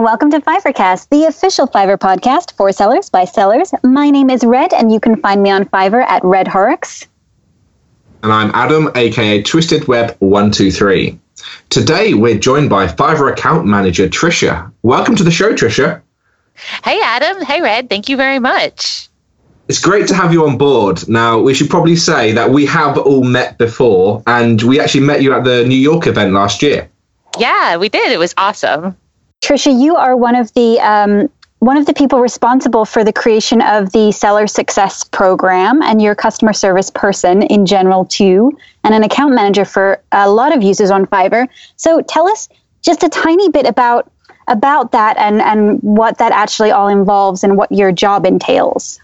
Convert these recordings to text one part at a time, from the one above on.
and welcome to Fiverrcast, the official Fiverr podcast for sellers by sellers. My name is Red, and you can find me on Fiverr at Red Horrocks. And I'm Adam, aka Twisted Web 123. Today we're joined by Fiverr account manager Trisha. Welcome to the show, Trisha. Hey, Adam. Hey, Red. Thank you very much. It's great to have you on board. Now, we should probably say that we have all met before, and we actually met you at the New York event last year. Yeah, we did. It was awesome. Trisha, you are one of the um, one of the people responsible for the creation of the seller success program, and you're customer service person in general too, and an account manager for a lot of users on Fiverr. So, tell us just a tiny bit about about that and and what that actually all involves and what your job entails.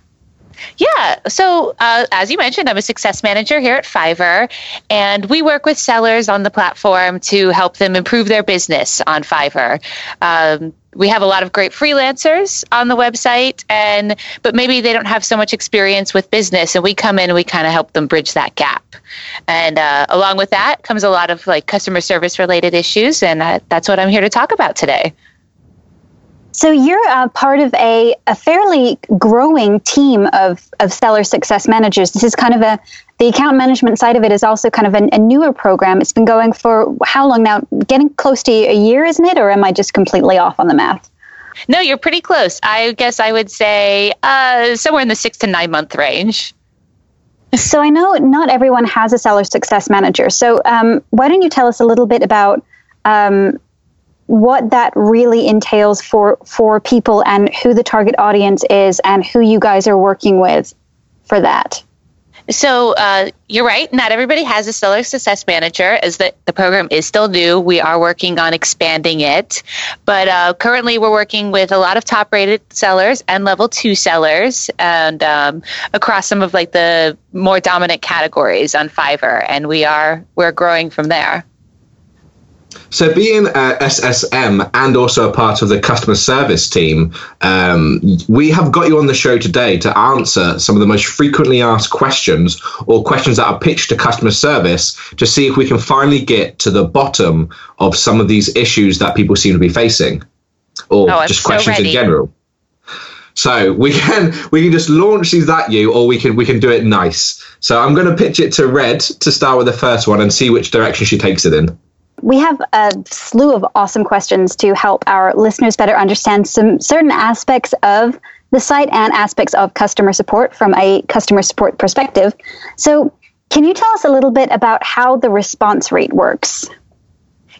Yeah. So, uh, as you mentioned, I'm a success manager here at Fiverr, and we work with sellers on the platform to help them improve their business on Fiverr. Um, we have a lot of great freelancers on the website and but maybe they don't have so much experience with business and we come in and we kind of help them bridge that gap and uh, along with that comes a lot of like customer service related issues and uh, that's what i'm here to talk about today so you're uh, part of a, a fairly growing team of, of seller success managers. This is kind of a the account management side of it is also kind of a, a newer program. It's been going for how long now? Getting close to a year, isn't it? Or am I just completely off on the math? No, you're pretty close. I guess I would say uh, somewhere in the six to nine month range. So I know not everyone has a seller success manager. So um, why don't you tell us a little bit about um, what that really entails for for people and who the target audience is and who you guys are working with for that so uh, you're right. Not everybody has a seller success manager, as the, the program is still new. We are working on expanding it. But uh, currently, we're working with a lot of top rated sellers and level two sellers and um, across some of like the more dominant categories on Fiverr. And we are we're growing from there. So, being a SSM and also a part of the customer service team, um, we have got you on the show today to answer some of the most frequently asked questions or questions that are pitched to customer service to see if we can finally get to the bottom of some of these issues that people seem to be facing or oh, just so questions ready. in general. So we can we can just launch these at you, or we can we can do it nice. So I'm going to pitch it to Red to start with the first one and see which direction she takes it in. We have a slew of awesome questions to help our listeners better understand some certain aspects of the site and aspects of customer support from a customer support perspective. So, can you tell us a little bit about how the response rate works?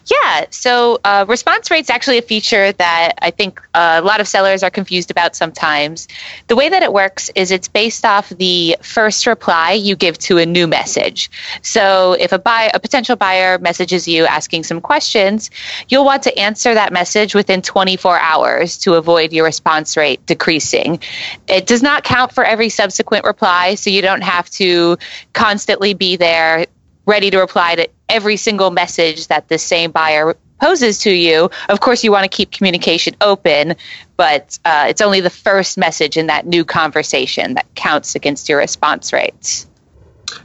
Yeah, so uh, response rate is actually a feature that I think a lot of sellers are confused about sometimes. The way that it works is it's based off the first reply you give to a new message. So if a buyer, a potential buyer messages you asking some questions, you'll want to answer that message within 24 hours to avoid your response rate decreasing. It does not count for every subsequent reply, so you don't have to constantly be there ready to reply to every single message that the same buyer poses to you. Of course, you want to keep communication open, but uh, it's only the first message in that new conversation that counts against your response rates.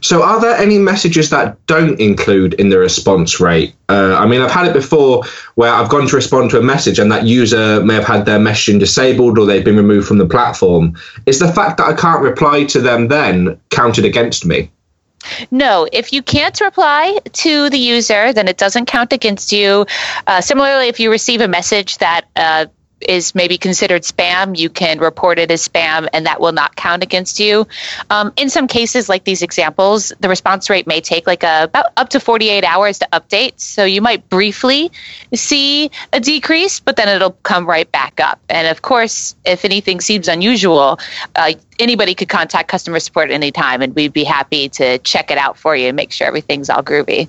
So, are there any messages that don't include in the response rate? Uh, I mean, I've had it before where I've gone to respond to a message and that user may have had their messaging disabled or they've been removed from the platform. Is the fact that I can't reply to them then counted against me? No, if you can't reply to the user, then it doesn't count against you. Uh, similarly, if you receive a message that uh, is maybe considered spam, you can report it as spam and that will not count against you. Um, in some cases, like these examples, the response rate may take like a, about up to 48 hours to update. So you might briefly see a decrease, but then it'll come right back up. And of course, if anything seems unusual, uh, anybody could contact customer support at any time and we'd be happy to check it out for you and make sure everything's all groovy.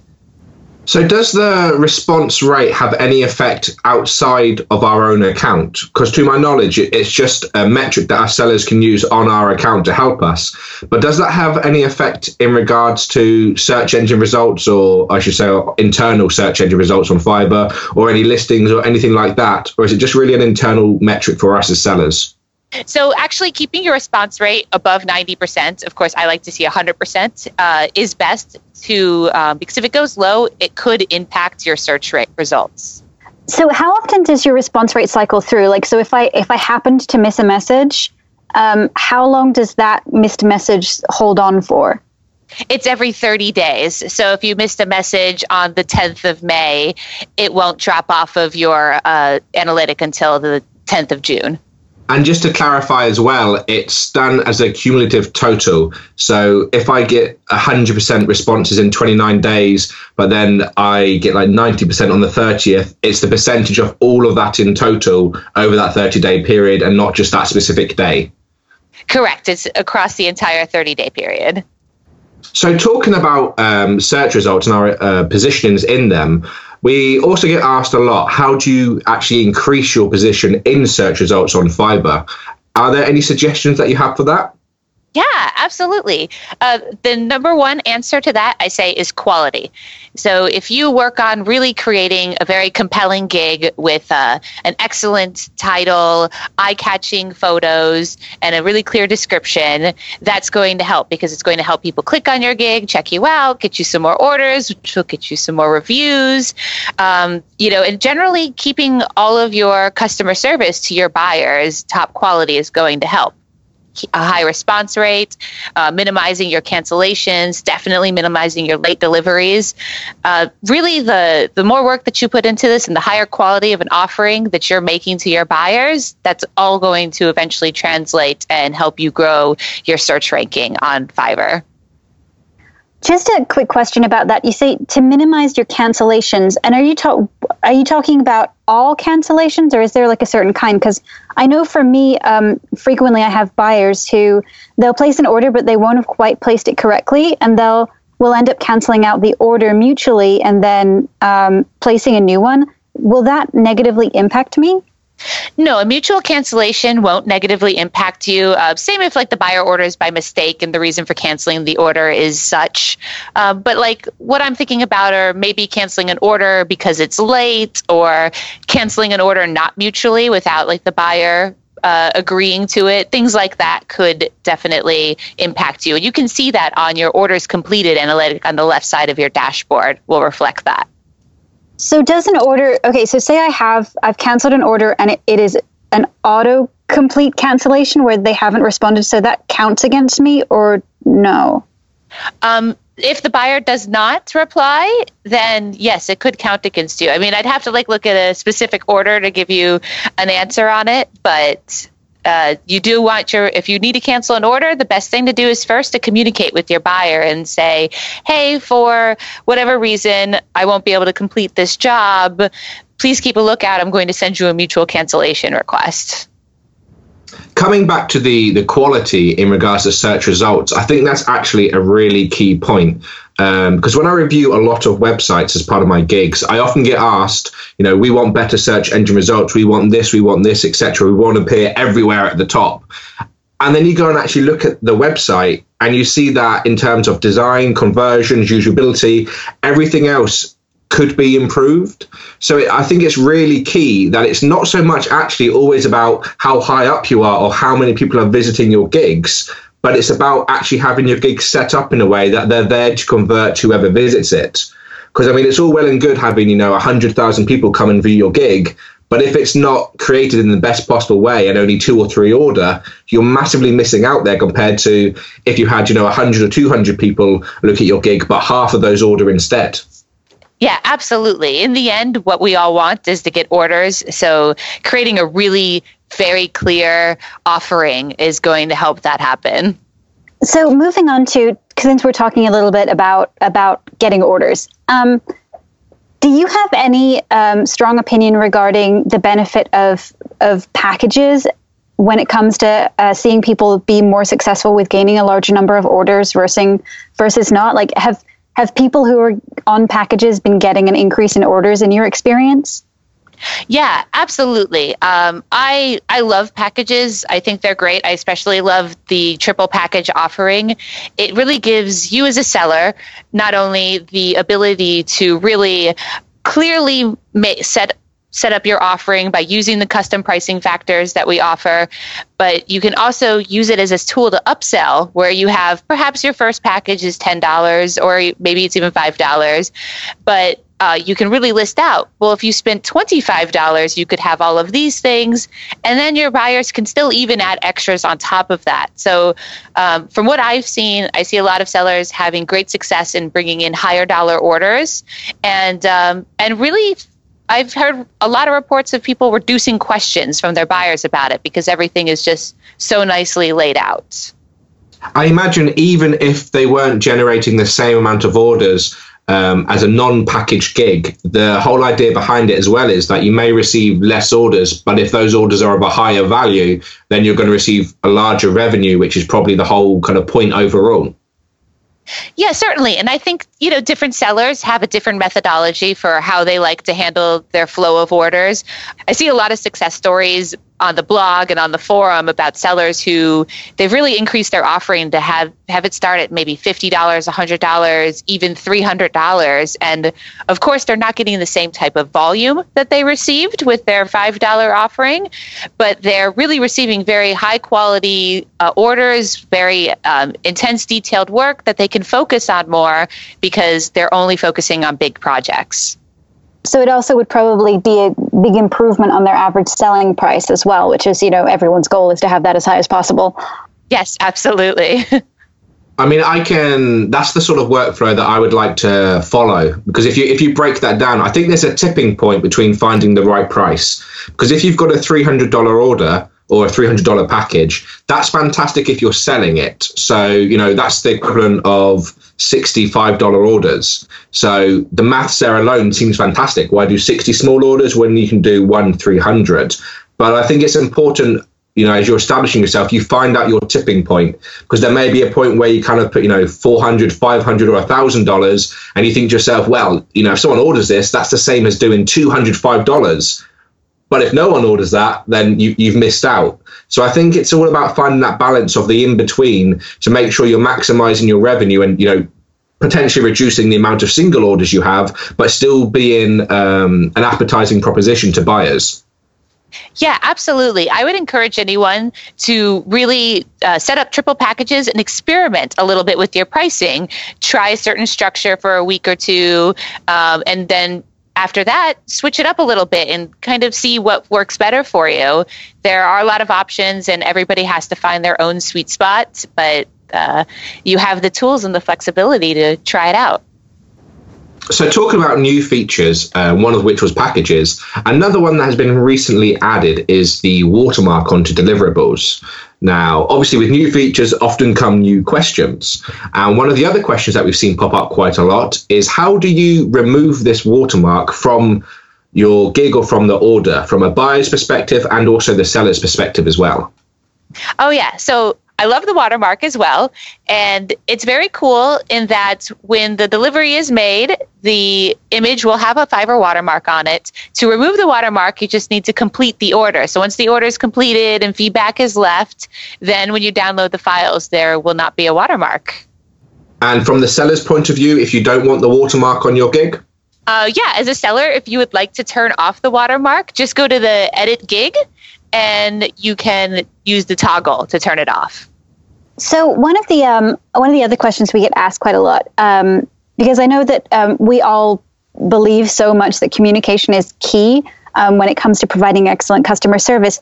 So, does the response rate have any effect outside of our own account? Because, to my knowledge, it's just a metric that our sellers can use on our account to help us. But does that have any effect in regards to search engine results, or I should say, internal search engine results on Fiverr, or any listings, or anything like that? Or is it just really an internal metric for us as sellers? So, actually, keeping your response rate above 90%, of course, I like to see 100%, uh, is best to, um, because if it goes low, it could impact your search rate results. So how often does your response rate cycle through? Like, so if I if I happened to miss a message, um, how long does that missed message hold on for? It's every 30 days. So if you missed a message on the 10th of May, it won't drop off of your uh, analytic until the 10th of June. And just to clarify as well, it's done as a cumulative total. So if I get 100% responses in 29 days, but then I get like 90% on the 30th, it's the percentage of all of that in total over that 30 day period and not just that specific day. Correct. It's across the entire 30 day period. So, talking about um, search results and our uh, positionings in them, we also get asked a lot how do you actually increase your position in search results on Fiverr? Are there any suggestions that you have for that? Yeah, absolutely. Uh, the number one answer to that, I say, is quality. So if you work on really creating a very compelling gig with uh, an excellent title, eye catching photos, and a really clear description, that's going to help because it's going to help people click on your gig, check you out, get you some more orders, which will get you some more reviews. Um, you know, and generally keeping all of your customer service to your buyers top quality is going to help a high response rate, uh, minimizing your cancellations, definitely minimizing your late deliveries. Uh, really, the the more work that you put into this and the higher quality of an offering that you're making to your buyers, that's all going to eventually translate and help you grow your search ranking on Fiverr. Just a quick question about that. You say to minimize your cancellations, and are you are you talking about all cancellations, or is there like a certain kind? Because I know for me, um, frequently I have buyers who they'll place an order, but they won't have quite placed it correctly, and they'll will end up canceling out the order mutually and then um, placing a new one. Will that negatively impact me? No, a mutual cancellation won't negatively impact you. Uh, same if like the buyer orders by mistake and the reason for canceling the order is such. Uh, but like what I'm thinking about are maybe canceling an order because it's late or canceling an order not mutually without like the buyer uh, agreeing to it, things like that could definitely impact you. And you can see that on your orders completed analytic on the left side of your dashboard will reflect that. So does an order okay, so say I have I've canceled an order and it, it is an auto complete cancellation where they haven't responded, so that counts against me or no? Um, if the buyer does not reply, then yes, it could count against you. I mean, I'd have to like look at a specific order to give you an answer on it, but uh, you do want your if you need to cancel an order the best thing to do is first to communicate with your buyer and say hey for whatever reason i won't be able to complete this job. Please keep a lookout. I'm going to send you a mutual cancellation request. Coming back to the the quality in regards to search results i think that's actually a really key point because um, when I review a lot of websites as part of my gigs, I often get asked, you know, we want better search engine results, we want this, we want this, etc. We want to appear everywhere at the top. And then you go and actually look at the website and you see that in terms of design, conversions, usability, everything else could be improved. So it, I think it's really key that it's not so much actually always about how high up you are or how many people are visiting your gigs, but it's about actually having your gig set up in a way that they're there to convert whoever visits it. Because I mean, it's all well and good having you know hundred thousand people come and view your gig, but if it's not created in the best possible way and only two or three order, you're massively missing out there compared to if you had you know 100 or 200 people look at your gig, but half of those order instead. Yeah, absolutely. In the end, what we all want is to get orders. So creating a really very clear offering is going to help that happen. So moving on to since we're talking a little bit about about getting orders, um, do you have any um, strong opinion regarding the benefit of of packages when it comes to uh, seeing people be more successful with gaining a larger number of orders versus versus not? Like have have people who are on packages been getting an increase in orders in your experience? Yeah, absolutely. Um, I I love packages. I think they're great. I especially love the triple package offering. It really gives you as a seller not only the ability to really clearly set set up your offering by using the custom pricing factors that we offer. But you can also use it as a tool to upsell where you have perhaps your first package is $10 or maybe it's even $5. But uh, you can really list out. Well if you spent $25 you could have all of these things and then your buyers can still even add extras on top of that. So um, from what i've seen i see a lot of sellers having great success in bringing in higher dollar orders. And um, and really I've heard a lot of reports of people reducing questions from their buyers about it because everything is just so nicely laid out. I imagine even if they weren't generating the same amount of orders um, as a non-packaged gig, the whole idea behind it as well is that you may receive less orders, but if those orders are of a higher value, then you're going to receive a larger revenue, which is probably the whole kind of point overall. Yeah, certainly. And I think, you know, different sellers have a different methodology for how they like to handle their flow of orders. I see a lot of success stories on the blog and on the forum about sellers who they've really increased their offering to have have it start at maybe $50, $100, even $300 and of course they're not getting the same type of volume that they received with their $5 offering but they're really receiving very high quality uh, orders very um, intense detailed work that they can focus on more because they're only focusing on big projects so it also would probably be a big improvement on their average selling price as well, which is, you know, everyone's goal is to have that as high as possible. Yes, absolutely. I mean, I can. That's the sort of workflow that I would like to follow because if you if you break that down, I think there's a tipping point between finding the right price. Because if you've got a three hundred dollar order or a three hundred dollar package, that's fantastic if you're selling it. So you know that's the equivalent of $65 orders. So the maths there alone seems fantastic. Why do 60 small orders when you can do one 300? But I think it's important, you know, as you're establishing yourself, you find out your tipping point because there may be a point where you kind of put, you know, 400, 500 or $1,000 and you think to yourself, well, you know, if someone orders this, that's the same as doing $205. But if no one orders that, then you, you've missed out. So I think it's all about finding that balance of the in between to make sure you're maximizing your revenue and you know potentially reducing the amount of single orders you have, but still being um, an appetizing proposition to buyers. Yeah, absolutely. I would encourage anyone to really uh, set up triple packages and experiment a little bit with your pricing. Try a certain structure for a week or two, um, and then after that, switch it up a little bit and kind of see what works better for you. There are a lot of options, and everybody has to find their own sweet spot, but uh, you have the tools and the flexibility to try it out. So, talking about new features, uh, one of which was packages, another one that has been recently added is the watermark onto deliverables. Now, obviously, with new features often come new questions. And one of the other questions that we've seen pop up quite a lot is how do you remove this watermark from your gig or from the order, from a buyer's perspective and also the seller's perspective as well? Oh, yeah. So, I love the watermark as well. And it's very cool in that when the delivery is made, the image will have a Fiverr watermark on it. To remove the watermark, you just need to complete the order. So once the order is completed and feedback is left, then when you download the files, there will not be a watermark. And from the seller's point of view, if you don't want the watermark on your gig? Uh, yeah, as a seller, if you would like to turn off the watermark, just go to the edit gig and you can use the toggle to turn it off. So one of the um, one of the other questions we get asked quite a lot, um, because I know that um, we all believe so much that communication is key um, when it comes to providing excellent customer service.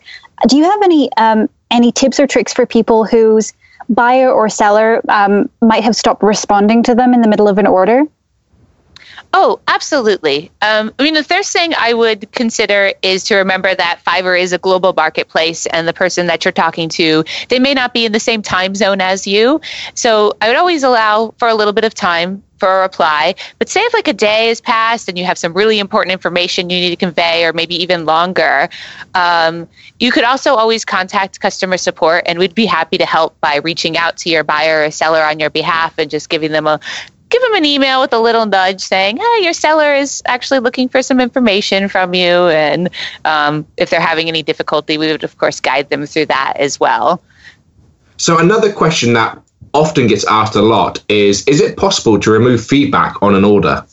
Do you have any um, any tips or tricks for people whose buyer or seller um, might have stopped responding to them in the middle of an order? Oh, absolutely. Um, I mean, the first thing I would consider is to remember that Fiverr is a global marketplace, and the person that you're talking to, they may not be in the same time zone as you. So I would always allow for a little bit of time for a reply. But say if like a day has passed and you have some really important information you need to convey, or maybe even longer, um, you could also always contact customer support, and we'd be happy to help by reaching out to your buyer or seller on your behalf and just giving them a give them an email with a little nudge saying, hey, your seller is actually looking for some information from you. And um, if they're having any difficulty, we would, of course, guide them through that as well. So, another question that often gets asked a lot is Is it possible to remove feedback on an order?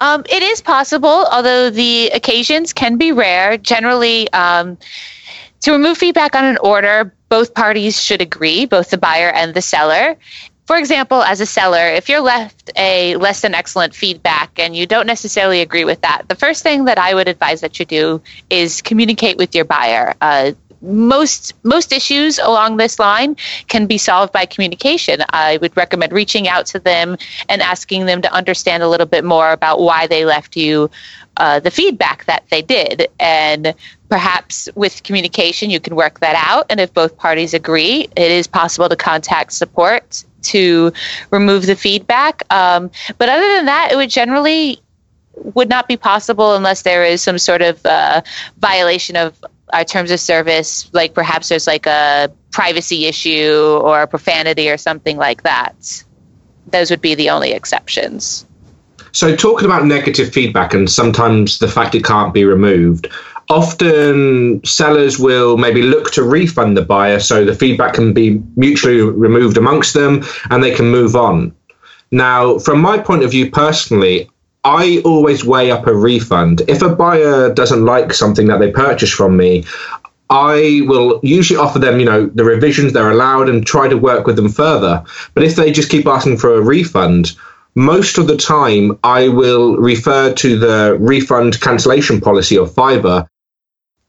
Um, it is possible, although the occasions can be rare. Generally, um, to remove feedback on an order, both parties should agree, both the buyer and the seller. For example, as a seller, if you're left a less than excellent feedback and you don't necessarily agree with that, the first thing that I would advise that you do is communicate with your buyer. Uh, most most issues along this line can be solved by communication. I would recommend reaching out to them and asking them to understand a little bit more about why they left you uh, the feedback that they did. And perhaps with communication, you can work that out. And if both parties agree, it is possible to contact support to remove the feedback. Um, but other than that, it would generally would not be possible unless there is some sort of uh, violation of our terms of service, like perhaps there's like a privacy issue or profanity or something like that. Those would be the only exceptions. So, talking about negative feedback and sometimes the fact it can't be removed, often sellers will maybe look to refund the buyer so the feedback can be mutually removed amongst them and they can move on. Now, from my point of view personally, I always weigh up a refund. If a buyer doesn't like something that they purchased from me, I will usually offer them, you know, the revisions they're allowed and try to work with them further. But if they just keep asking for a refund, most of the time I will refer to the refund cancellation policy of Fiverr.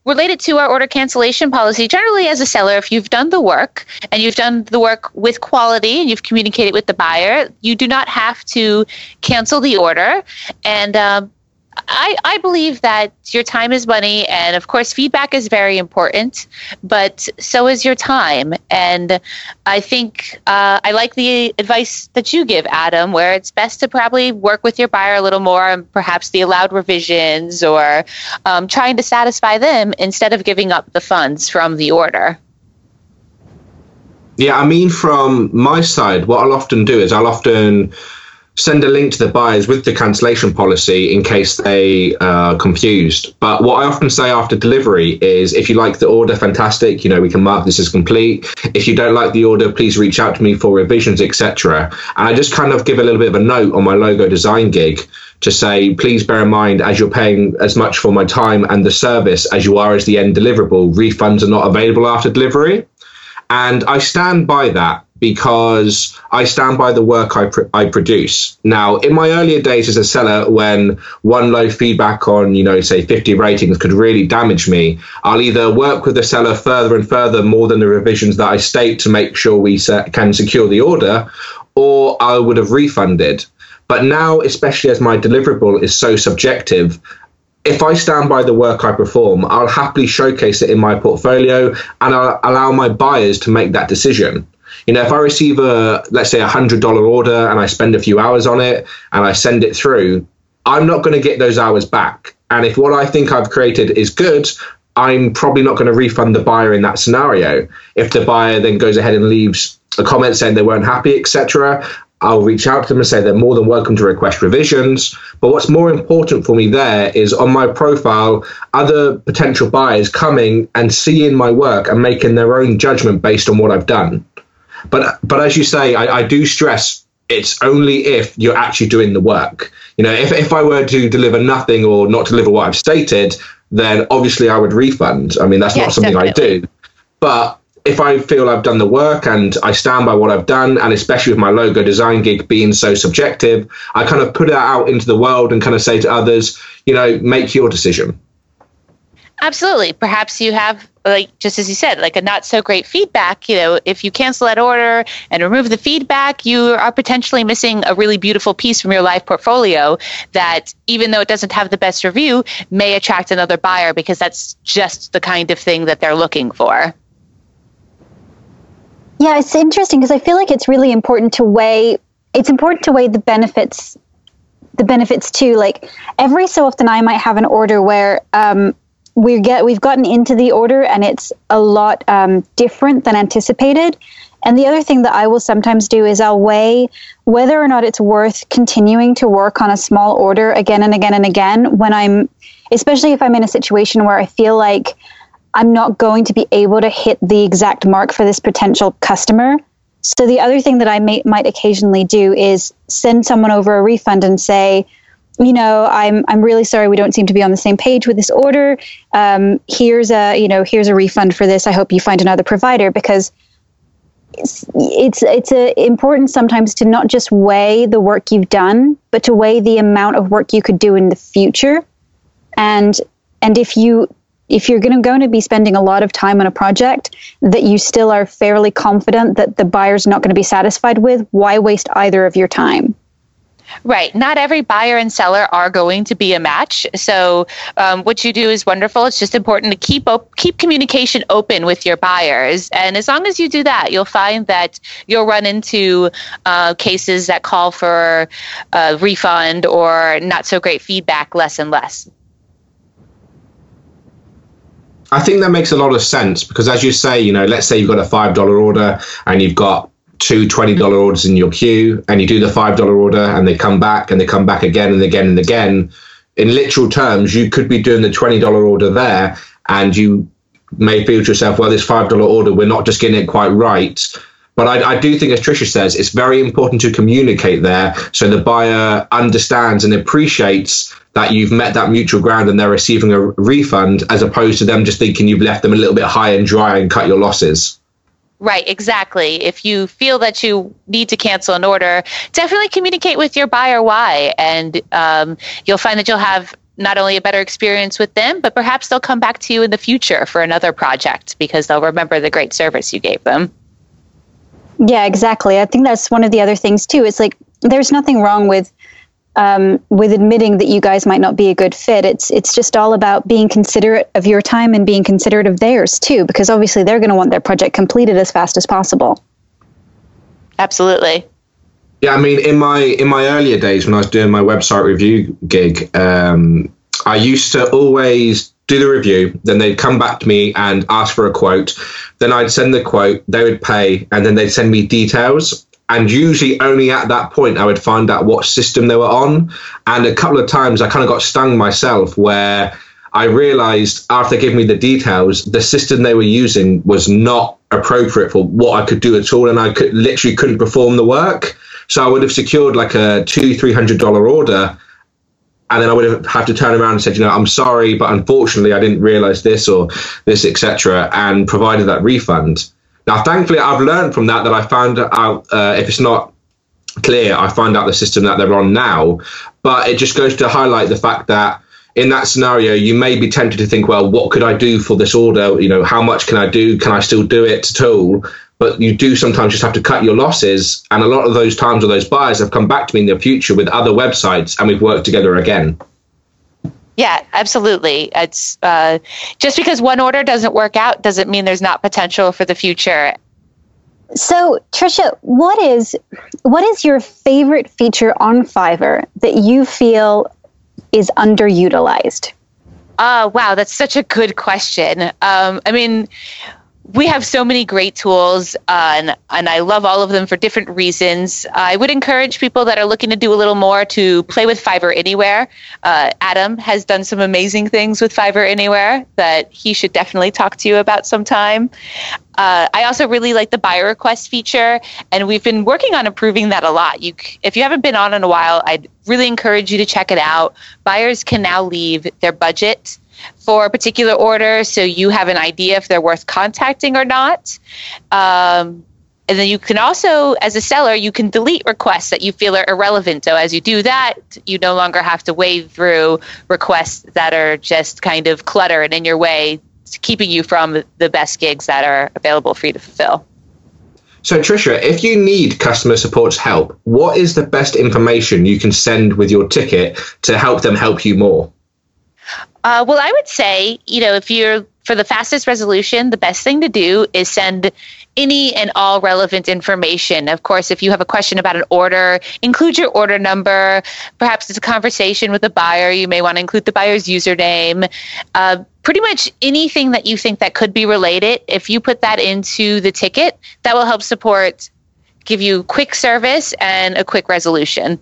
Related to our order cancellation policy, generally as a seller, if you've done the work and you've done the work with quality and you've communicated with the buyer, you do not have to cancel the order. And um, I, I believe that your time is money, and of course, feedback is very important, but so is your time. And I think uh, I like the advice that you give, Adam, where it's best to probably work with your buyer a little more and perhaps the allowed revisions or um, trying to satisfy them instead of giving up the funds from the order. Yeah, I mean, from my side, what I'll often do is I'll often send a link to the buyers with the cancellation policy in case they are confused. But what I often say after delivery is if you like the order, fantastic, you know, we can mark this as complete. If you don't like the order, please reach out to me for revisions, etc. And I just kind of give a little bit of a note on my logo design gig to say, please bear in mind, as you're paying as much for my time and the service as you are as the end deliverable, refunds are not available after delivery. And I stand by that because I stand by the work I, pr- I produce. Now, in my earlier days as a seller, when one low feedback on, you know, say 50 ratings could really damage me, I'll either work with the seller further and further more than the revisions that I state to make sure we se- can secure the order, or I would have refunded. But now, especially as my deliverable is so subjective, if I stand by the work I perform, I'll happily showcase it in my portfolio and I'll allow my buyers to make that decision. You know, if I receive a let's say a hundred dollar order and I spend a few hours on it and I send it through, I'm not going to get those hours back. And if what I think I've created is good, I'm probably not going to refund the buyer in that scenario. If the buyer then goes ahead and leaves a comment saying they weren't happy, etc., I'll reach out to them and say they're more than welcome to request revisions. But what's more important for me there is on my profile, other potential buyers coming and seeing my work and making their own judgment based on what I've done. But but as you say, I, I do stress it's only if you're actually doing the work. You know, if, if I were to deliver nothing or not deliver what I've stated, then obviously I would refund. I mean, that's yes, not something definitely. I do. But if I feel I've done the work and I stand by what I've done, and especially with my logo design gig being so subjective, I kind of put that out into the world and kind of say to others, you know, make your decision. Absolutely. Perhaps you have, like, just as you said, like a not so great feedback. You know, if you cancel that order and remove the feedback, you are potentially missing a really beautiful piece from your live portfolio that, even though it doesn't have the best review, may attract another buyer because that's just the kind of thing that they're looking for. Yeah, it's interesting because I feel like it's really important to weigh. It's important to weigh the benefits, the benefits too. Like every so often, I might have an order where um, we get we've gotten into the order and it's a lot um, different than anticipated. And the other thing that I will sometimes do is I'll weigh whether or not it's worth continuing to work on a small order again and again and again when I'm, especially if I'm in a situation where I feel like I'm not going to be able to hit the exact mark for this potential customer. So the other thing that I may, might occasionally do is send someone over a refund and say, you know, I'm I'm really sorry we don't seem to be on the same page with this order. Um, here's a you know here's a refund for this. I hope you find another provider because it's it's, it's a, important sometimes to not just weigh the work you've done, but to weigh the amount of work you could do in the future. And and if you if you're going to going to be spending a lot of time on a project that you still are fairly confident that the buyer's not going to be satisfied with, why waste either of your time? Right. Not every buyer and seller are going to be a match. So um, what you do is wonderful. It's just important to keep op- keep communication open with your buyers, and as long as you do that, you'll find that you'll run into uh, cases that call for a refund or not so great feedback less and less. I think that makes a lot of sense because, as you say, you know, let's say you've got a five dollar order and you've got two $20 mm-hmm. orders in your queue, and you do the five dollar order, and they come back and they come back again and again and again. In literal terms, you could be doing the twenty dollar order there, and you may feel to yourself, "Well, this five dollar order, we're not just getting it quite right." But I, I, do think, as Trisha says, it's very important to communicate there so the buyer understands and appreciates that you've met that mutual ground and they're receiving a refund, as opposed to them just thinking you've left them a little bit high and dry and cut your losses. Right, exactly. If you feel that you need to cancel an order, definitely communicate with your buyer why, and um, you'll find that you'll have not only a better experience with them, but perhaps they'll come back to you in the future for another project because they'll remember the great service you gave them. Yeah, exactly. I think that's one of the other things too. It's like there's nothing wrong with um, with admitting that you guys might not be a good fit. It's it's just all about being considerate of your time and being considerate of theirs too, because obviously they're going to want their project completed as fast as possible. Absolutely. Yeah, I mean, in my in my earlier days when I was doing my website review gig, um, I used to always do the review, then they'd come back to me and ask for a quote. Then I'd send the quote, they would pay, and then they'd send me details. And usually, only at that point, I would find out what system they were on. And a couple of times, I kind of got stung myself where I realized after they gave me the details, the system they were using was not appropriate for what I could do at all. And I could literally couldn't perform the work. So I would have secured like a two, three hundred dollar order and then I would have had to turn around and said, you know, I'm sorry, but unfortunately I didn't realize this or this, etc., and provided that refund. Now, thankfully, I've learned from that that I found out uh, if it's not clear, I find out the system that they're on now. But it just goes to highlight the fact that in that scenario, you may be tempted to think, well, what could I do for this order? You know, how much can I do? Can I still do it at all? but you do sometimes just have to cut your losses. And a lot of those times, or those buyers have come back to me in the future with other websites, and we've worked together again. Yeah, absolutely. It's uh, just because one order doesn't work out doesn't mean there's not potential for the future. So, Trisha, what is what is your favorite feature on Fiverr that you feel is underutilized? Uh, wow, that's such a good question. Um, I mean, we have so many great tools, uh, and and I love all of them for different reasons. I would encourage people that are looking to do a little more to play with Fiverr Anywhere. Uh, Adam has done some amazing things with Fiverr Anywhere that he should definitely talk to you about sometime. Uh, I also really like the buyer request feature, and we've been working on improving that a lot. You, if you haven't been on in a while, I'd really encourage you to check it out. Buyers can now leave their budget for a particular order so you have an idea if they're worth contacting or not. Um, and then you can also, as a seller, you can delete requests that you feel are irrelevant. So as you do that, you no longer have to wade through requests that are just kind of clutter and in your way, keeping you from the best gigs that are available for you to fulfill. So, Trisha, if you need customer support's help, what is the best information you can send with your ticket to help them help you more? Uh, well, I would say, you know, if you're for the fastest resolution, the best thing to do is send any and all relevant information. Of course, if you have a question about an order, include your order number. Perhaps it's a conversation with a buyer. You may want to include the buyer's username. Uh, pretty much anything that you think that could be related. If you put that into the ticket, that will help support, give you quick service and a quick resolution.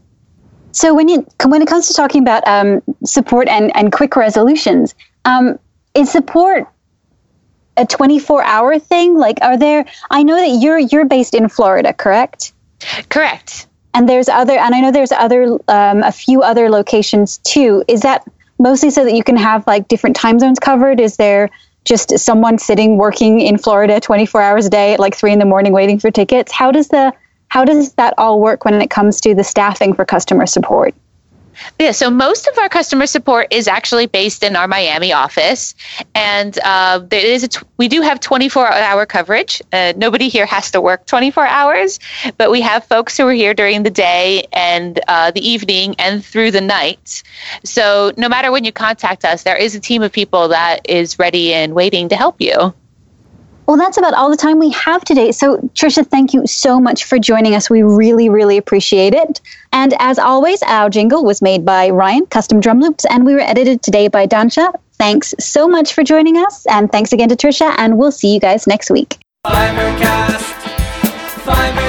So when you when it comes to talking about um, support and, and quick resolutions, um, is support a 24 hour thing? Like, are there? I know that you're you're based in Florida, correct? Correct. And there's other, and I know there's other um, a few other locations too. Is that mostly so that you can have like different time zones covered? Is there just someone sitting working in Florida 24 hours a day at like three in the morning waiting for tickets. How does the how does that all work when it comes to the staffing for customer support? Yeah, so most of our customer support is actually based in our Miami office, and uh, there is a t- we do have 24-hour coverage. Uh, nobody here has to work 24 hours, but we have folks who are here during the day and uh, the evening and through the night. So no matter when you contact us, there is a team of people that is ready and waiting to help you. Well, that's about all the time we have today. So, Trisha, thank you so much for joining us. We really, really appreciate it. And as always, our jingle was made by Ryan, Custom Drum Loops, and we were edited today by Dansha. Thanks so much for joining us. And thanks again to Trisha, and we'll see you guys next week. Fiverrcast, Fiverr-